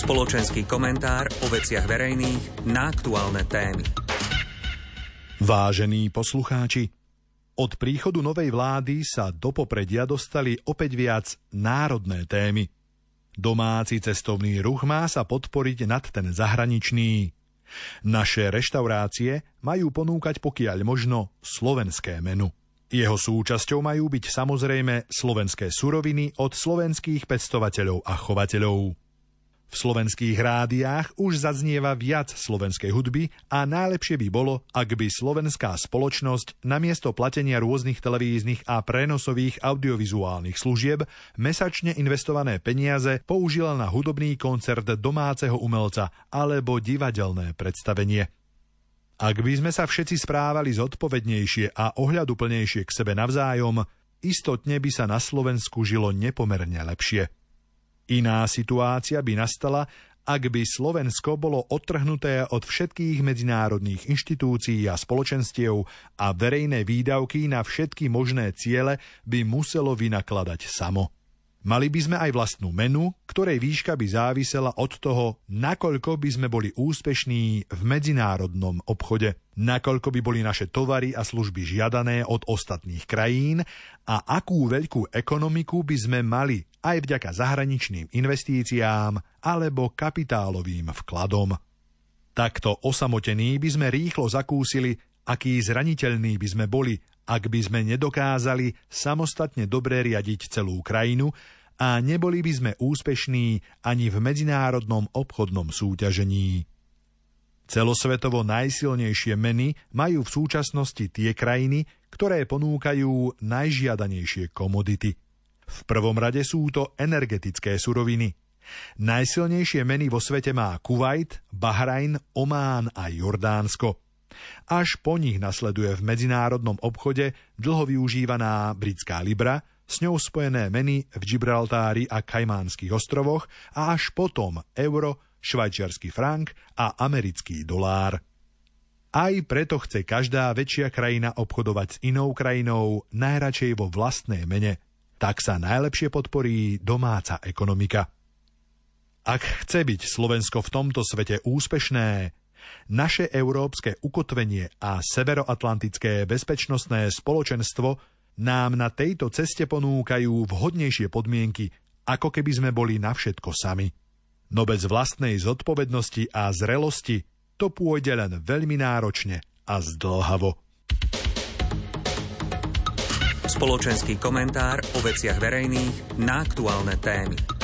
Spoločenský komentár o veciach verejných na aktuálne témy. Vážení poslucháči, od príchodu novej vlády sa do popredia dostali opäť viac národné témy. Domáci cestovný ruch má sa podporiť nad ten zahraničný. Naše reštaurácie majú ponúkať pokiaľ možno slovenské menu. Jeho súčasťou majú byť samozrejme slovenské suroviny od slovenských pestovateľov a chovateľov. V slovenských rádiách už zaznieva viac slovenskej hudby a najlepšie by bolo, ak by slovenská spoločnosť namiesto platenia rôznych televíznych a prenosových audiovizuálnych služieb mesačne investované peniaze použila na hudobný koncert domáceho umelca alebo divadelné predstavenie. Ak by sme sa všetci správali zodpovednejšie a ohľaduplnejšie k sebe navzájom, istotne by sa na Slovensku žilo nepomerne lepšie. Iná situácia by nastala, ak by Slovensko bolo odtrhnuté od všetkých medzinárodných inštitúcií a spoločenstiev a verejné výdavky na všetky možné ciele by muselo vynakladať samo. Mali by sme aj vlastnú menu, ktorej výška by závisela od toho, nakoľko by sme boli úspešní v medzinárodnom obchode, nakoľko by boli naše tovary a služby žiadané od ostatných krajín a akú veľkú ekonomiku by sme mali aj vďaka zahraničným investíciám alebo kapitálovým vkladom. Takto osamotení by sme rýchlo zakúsili, aký zraniteľní by sme boli ak by sme nedokázali samostatne dobre riadiť celú krajinu a neboli by sme úspešní ani v medzinárodnom obchodnom súťažení. Celosvetovo najsilnejšie meny majú v súčasnosti tie krajiny, ktoré ponúkajú najžiadanejšie komodity. V prvom rade sú to energetické suroviny. Najsilnejšie meny vo svete má Kuwait, Bahrajn, Omán a Jordánsko – až po nich nasleduje v medzinárodnom obchode dlho využívaná britská libra, s ňou spojené meny v Gibraltári a Kajmánskych ostrovoch a až potom euro, švajčiarsky frank a americký dolár. Aj preto chce každá väčšia krajina obchodovať s inou krajinou najradšej vo vlastnej mene. Tak sa najlepšie podporí domáca ekonomika. Ak chce byť Slovensko v tomto svete úspešné, naše európske ukotvenie a severoatlantické bezpečnostné spoločenstvo nám na tejto ceste ponúkajú vhodnejšie podmienky, ako keby sme boli na všetko sami. No bez vlastnej zodpovednosti a zrelosti to pôjde len veľmi náročne a zdlhavo. Spoločenský komentár o veciach verejných na aktuálne témy.